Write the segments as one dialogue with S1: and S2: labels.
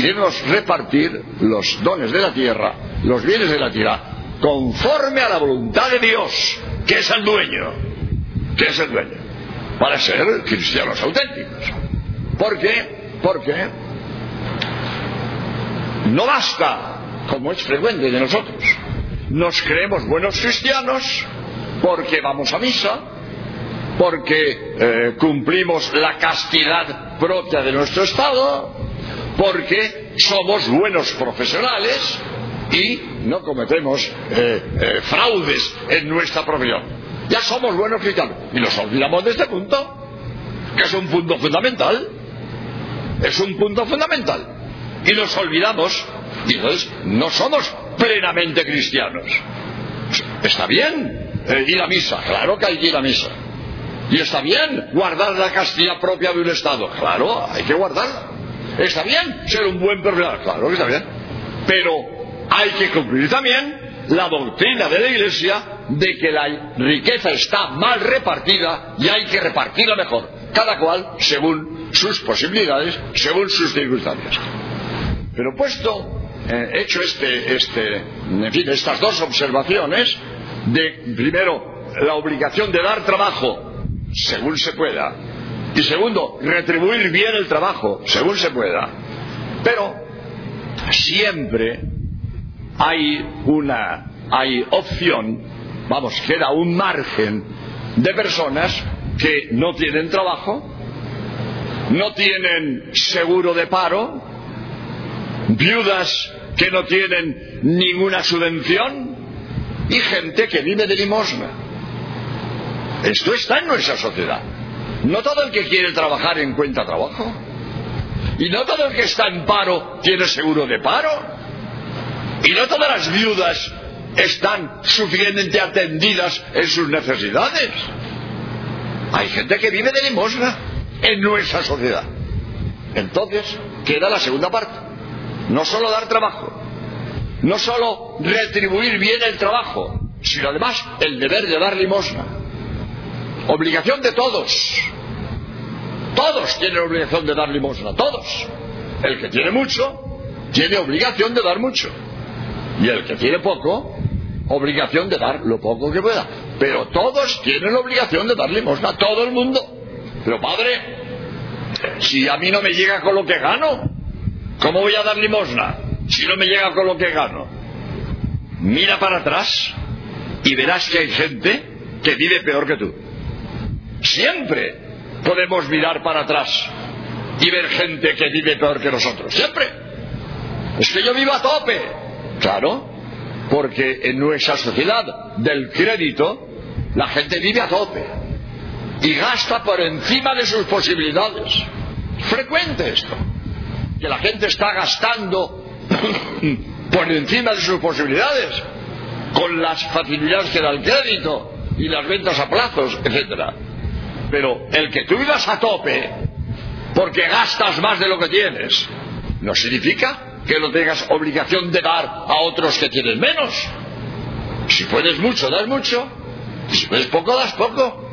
S1: y debemos repartir los dones de la tierra, los bienes de la tierra, conforme a la voluntad de Dios, que es el dueño, que es el dueño, para ser cristianos auténticos. ¿Por qué? Porque no basta, como es frecuente de nosotros, nos creemos buenos cristianos porque vamos a misa, porque eh, cumplimos la castidad propia de nuestro Estado, porque somos buenos profesionales y no cometemos eh, eh, fraudes en nuestra profesión. Ya somos buenos cristianos. Y nos olvidamos de este punto, que es un punto fundamental. Es un punto fundamental. Y nos olvidamos, y entonces no somos plenamente cristianos. Está bien ir a misa, claro que hay que ir a misa. Y está bien guardar la castidad propia de un Estado, claro, hay que guardarla. Está bien ser un buen profesional, claro que está bien. Pero hay que cumplir también la doctrina de la Iglesia de que la riqueza está mal repartida y hay que repartirla mejor, cada cual según sus posibilidades, según sus circunstancias. Pero puesto, eh, hecho este, este, en fin, estas dos observaciones, de primero la obligación de dar trabajo según se pueda, y segundo, retribuir bien el trabajo, según se pueda. Pero siempre hay una hay opción, vamos, queda un margen de personas que no tienen trabajo, no tienen seguro de paro, viudas que no tienen ninguna subvención y gente que vive de limosna. Esto está en nuestra sociedad. No todo el que quiere trabajar encuentra trabajo. Y no todo el que está en paro tiene seguro de paro. Y no todas las viudas están suficientemente atendidas en sus necesidades. Hay gente que vive de limosna en nuestra sociedad. Entonces, queda la segunda parte. No solo dar trabajo, no solo retribuir bien el trabajo, sino además el deber de dar limosna. Obligación de todos. Todos tienen obligación de dar limosna, todos. El que tiene mucho, tiene obligación de dar mucho. Y el que tiene poco, obligación de dar lo poco que pueda. Pero todos tienen obligación de dar limosna, todo el mundo. Pero padre, si a mí no me llega con lo que gano, ¿cómo voy a dar limosna? Si no me llega con lo que gano. Mira para atrás y verás que hay gente que vive peor que tú. Siempre podemos mirar para atrás y ver gente que vive peor que nosotros. Siempre. Es que yo vivo a tope. Claro, porque en nuestra sociedad del crédito la gente vive a tope y gasta por encima de sus posibilidades. Frecuente esto, que la gente está gastando por encima de sus posibilidades con las facilidades que da el crédito y las ventas a plazos, etcétera. Pero el que tú vivas a tope porque gastas más de lo que tienes, no significa que no tengas obligación de dar a otros que tienen menos. Si puedes mucho, das mucho. Si puedes poco, das poco.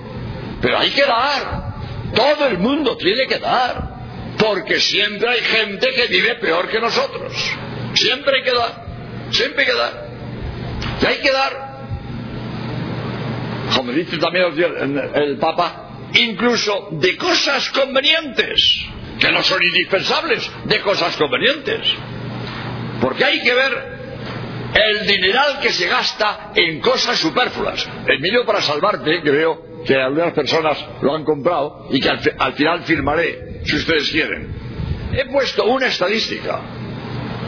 S1: Pero hay que dar. Todo el mundo tiene que dar. Porque siempre hay gente que vive peor que nosotros. Siempre hay que dar. Siempre hay que dar. Y hay que dar. Como dice también el Papa, incluso de cosas convenientes, que no son indispensables, de cosas convenientes. Porque hay que ver el dineral que se gasta en cosas superfluas. El medio para salvarte, que veo que algunas personas lo han comprado y que al, al final firmaré, si ustedes quieren. He puesto una estadística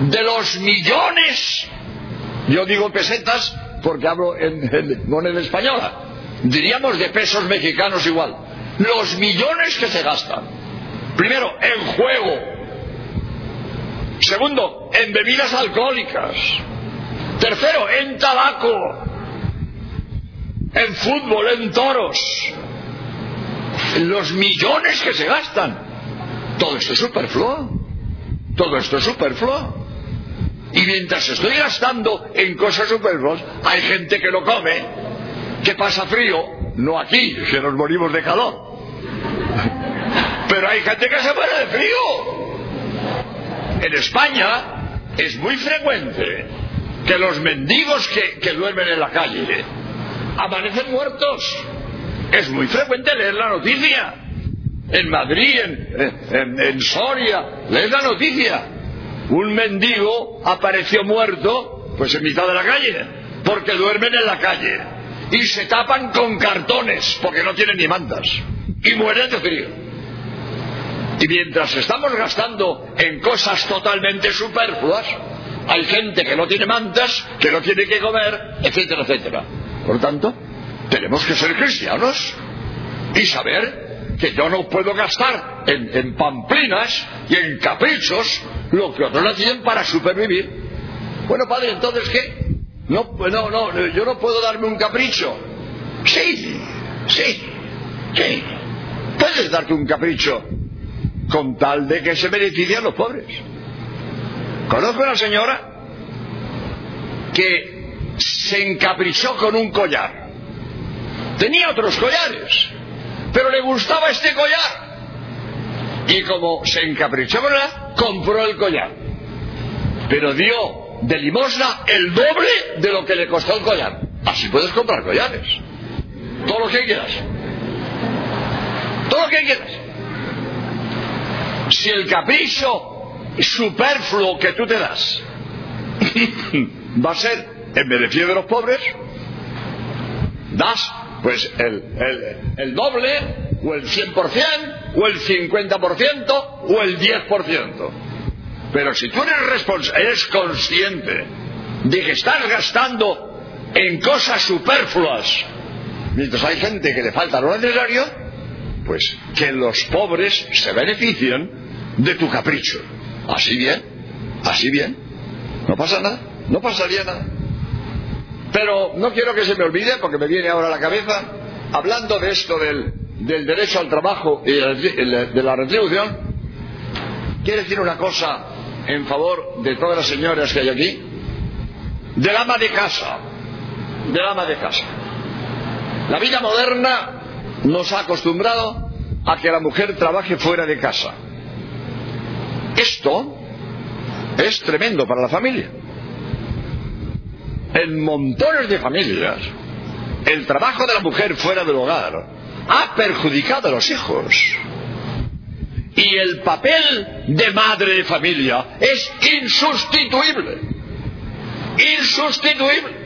S1: de los millones, yo digo pesetas porque hablo en, en moneda española, diríamos de pesos mexicanos igual, los millones que se gastan. Primero, en juego. Segundo, en bebidas alcohólicas. Tercero, en tabaco. En fútbol, en toros. Los millones que se gastan. Todo esto es superfluo. Todo esto es superfluo. Y mientras estoy gastando en cosas superfluas, hay gente que lo come, que pasa frío, no aquí, que nos morimos de calor. Pero hay gente que se muere de frío. En España es muy frecuente que los mendigos que, que duermen en la calle amanecen muertos. Es muy frecuente leer la noticia. En Madrid, en, en, Soria, lees la noticia. Un mendigo apareció muerto, pues en mitad de la calle, porque duermen en la calle. Y se tapan con cartones, porque no tienen ni mantas. Y mueren de frío. Y mientras estamos gastando en cosas totalmente superfluas, hay gente que no tiene mantas, que no tiene que comer, etcétera, etcétera. Por tanto, tenemos que ser cristianos y saber que yo no puedo gastar en, pamplinas y en caprichos lo que otros hacían para supervivir. Bueno, padre, entonces ¿qué? No, no, no, yo no puedo darme un capricho. Sí, sí, sí. Puedes darte un capricho con tal de que se beneficien los pobres. Conozco una señora que se encaprichó con un collar. Tenía otros collares, pero le gustaba este collar. Y como se encaprichó con él, compró el collar. Pero dio de limosna el doble de lo que le costó el collar. Así puedes comprar collares. Todo lo que quieras. Todo lo que quieras. Si el capricho superfluo que tú te das va a ser en beneficio de los pobres, das pues el, el, doble, o el 100%, o el 50%, o el 10%. Pero si tú eres, eres consciente de que estás gastando en cosas superfluas, mientras hay gente que le falta lo necesario, pues que los pobres se beneficien de tu capricho. Así bien, así bien. No pasa nada, no pasaría nada. Pero no quiero que se me olvide, porque me viene ahora a la cabeza, hablando de esto del, derecho al trabajo y de la retribución, quiero decir una cosa en favor de todas las señoras que hay aquí, del ama de casa, del ama de casa. La vida moderna nos ha acostumbrado a que la mujer trabaje fuera de casa. Esto es tremendo para la familia en montones de familias, el trabajo de la mujer fuera del hogar ha perjudicado a los hijos. Y el papel de madre de familia es insustituible. Insustituible.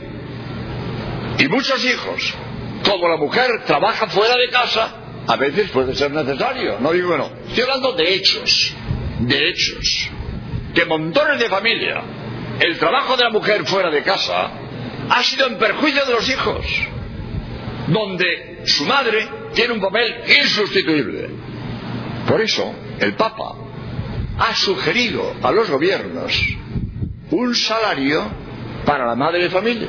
S1: Y muchos hijos, como la mujer trabaja fuera de casa, a veces puede ser necesario. No digo que no. Estoy hablando de hechos. De hechos. Que montones de familia el trabajo de la mujer fuera de casa ha sido en perjuicio de los hijos, donde su madre tiene un papel insustituible. Por eso, el Papa ha sugerido a los gobiernos un salario para la madre de familia,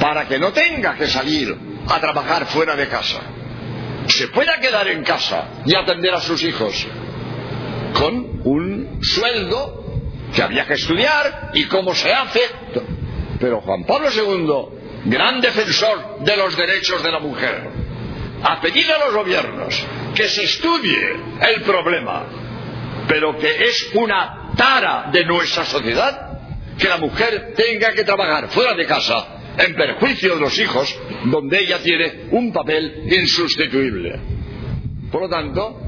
S1: para que no tenga que salir a trabajar fuera de casa, se pueda quedar en casa y atender a sus hijos con un sueldo que había que estudiar y cómo se hace. Pero Juan Pablo II, gran defensor de los derechos de la mujer, ha pedido a los gobiernos que se estudie el problema, pero que es una tara de nuestra sociedad que la mujer tenga que trabajar fuera de casa en perjuicio de los hijos, donde ella tiene un papel insustituible. Por lo tanto,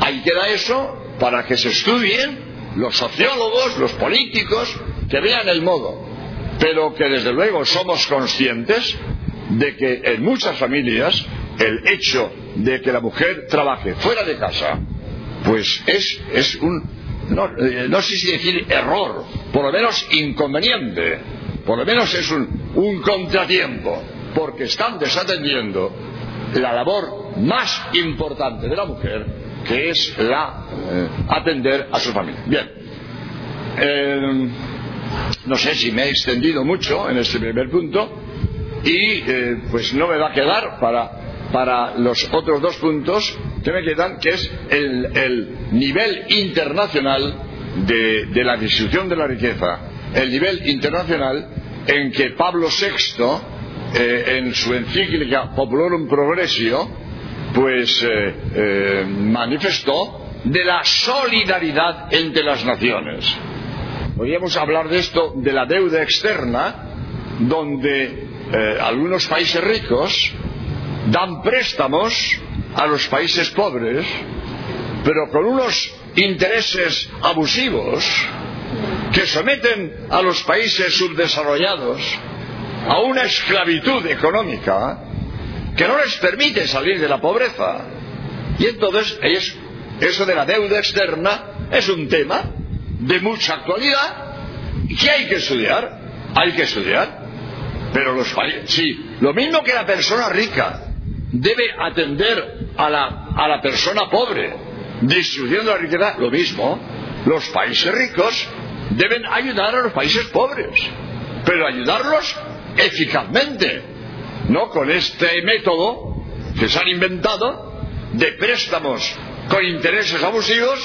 S1: ahí queda eso para que se estudien los sociólogos, los políticos, que vean el modo, pero que desde luego somos conscientes de que en muchas familias el hecho de que la mujer trabaje fuera de casa, pues es, es un, no, eh, no, sé si decir error, por lo menos inconveniente, por lo menos es un, contratiempo, porque están desatendiendo la labor más importante de la mujer, que es la eh, atender a su familia. Bien. Eh, no sé si me he extendido mucho en este primer punto y eh, pues no me va a quedar para, para los otros dos puntos que me quedan, que es el, el nivel internacional de, de, la distribución de la riqueza, el nivel internacional en que Pablo VI, en su encíclica Populorum Progressio, pues eh, eh, manifestó de la solidaridad entre las naciones. Podríamos hablar de esto, de la deuda externa, donde eh, algunos países ricos dan préstamos a los países pobres, pero con unos intereses abusivos que someten a los países subdesarrollados a una esclavitud económica que no les permite salir de la pobreza. Y entonces eso de la deuda externa es un tema de mucha actualidad que hay que estudiar, hay que estudiar. Pero los países, sí, lo mismo que la persona rica debe atender a la, a la persona pobre, distribuyendo la riqueza, lo mismo, los países ricos deben ayudar a los países pobres, pero ayudarlos eficazmente, no con este método que se han inventado de préstamos con intereses abusivos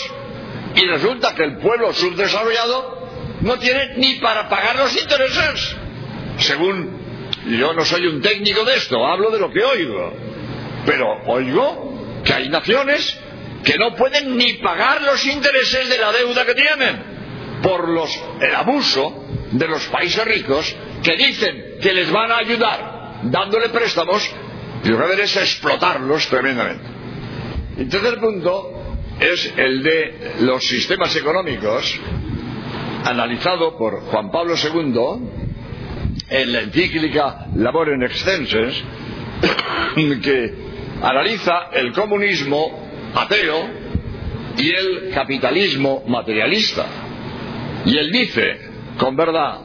S1: y resulta que el pueblo subdesarrollado no tiene ni para pagar los intereses. Según yo no soy un técnico de esto, hablo de lo que oigo, pero oigo que hay naciones que no pueden ni pagar los intereses de la deuda que tienen por los, el abuso de los países ricos que dicen que les van a ayudar dándole préstamos y lo que deben es explotarlos tremendamente. El tercer punto es el de los sistemas económicos analizado por Juan Pablo II en la encíclica Labor en Extenses que analiza el comunismo ateo y el capitalismo materialista. Y él dice, con verdad,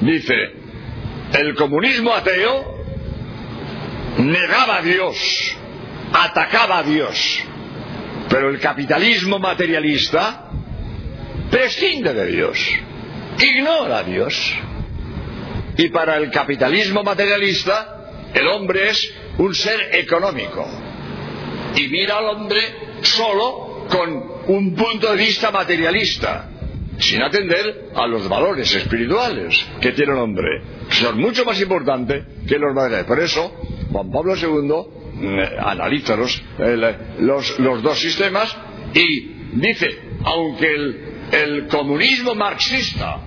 S1: dice, el comunismo ateo negaba a Dios, atacaba a Dios, pero el capitalismo materialista prescinde de Dios, ignora a Dios. Y para el capitalismo materialista, el hombre es un ser económico. Y mira al hombre solo con un punto de vista materialista sin atender a los valores espirituales que tiene el hombre, son mucho más importantes que los materiales. Por eso, Juan Pablo II mm, analiza los, los, dos sistemas y dice, aunque el comunismo marxista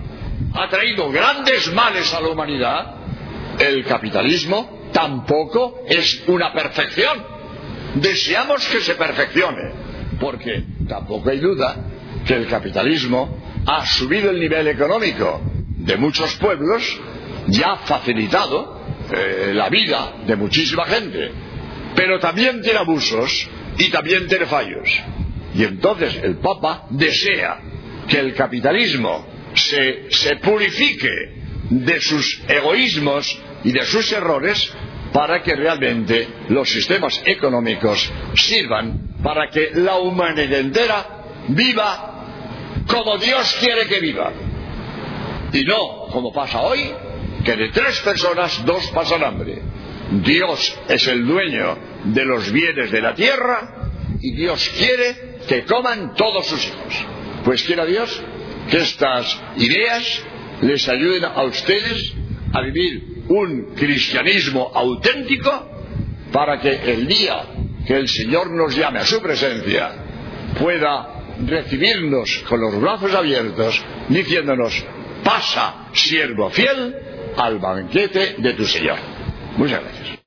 S1: ha traído grandes males a la humanidad, el capitalismo tampoco es una perfección. Deseamos que se perfeccione, porque tampoco hay duda que el capitalismo ha subido el nivel económico de muchos pueblos y ha facilitado eh, la vida de muchísima gente, pero también tiene abusos y también tiene fallos. Y entonces el Papa desea que el capitalismo se, se purifique de sus egoísmos y de sus errores para que realmente los sistemas económicos sirvan para que la humanidad entera viva como Dios quiere que viva. Y no como pasa hoy, que de tres personas dos pasan hambre. Dios es el dueño de los bienes de la tierra y Dios quiere que coman todos sus hijos. Pues quiera Dios que estas ideas les ayuden a ustedes a vivir un cristianismo auténtico para que el día que el Señor nos llame a su presencia pueda recibirnos con los brazos abiertos, diciéndonos, pasa, siervo fiel, al banquete de tu Señor. Muchas gracias.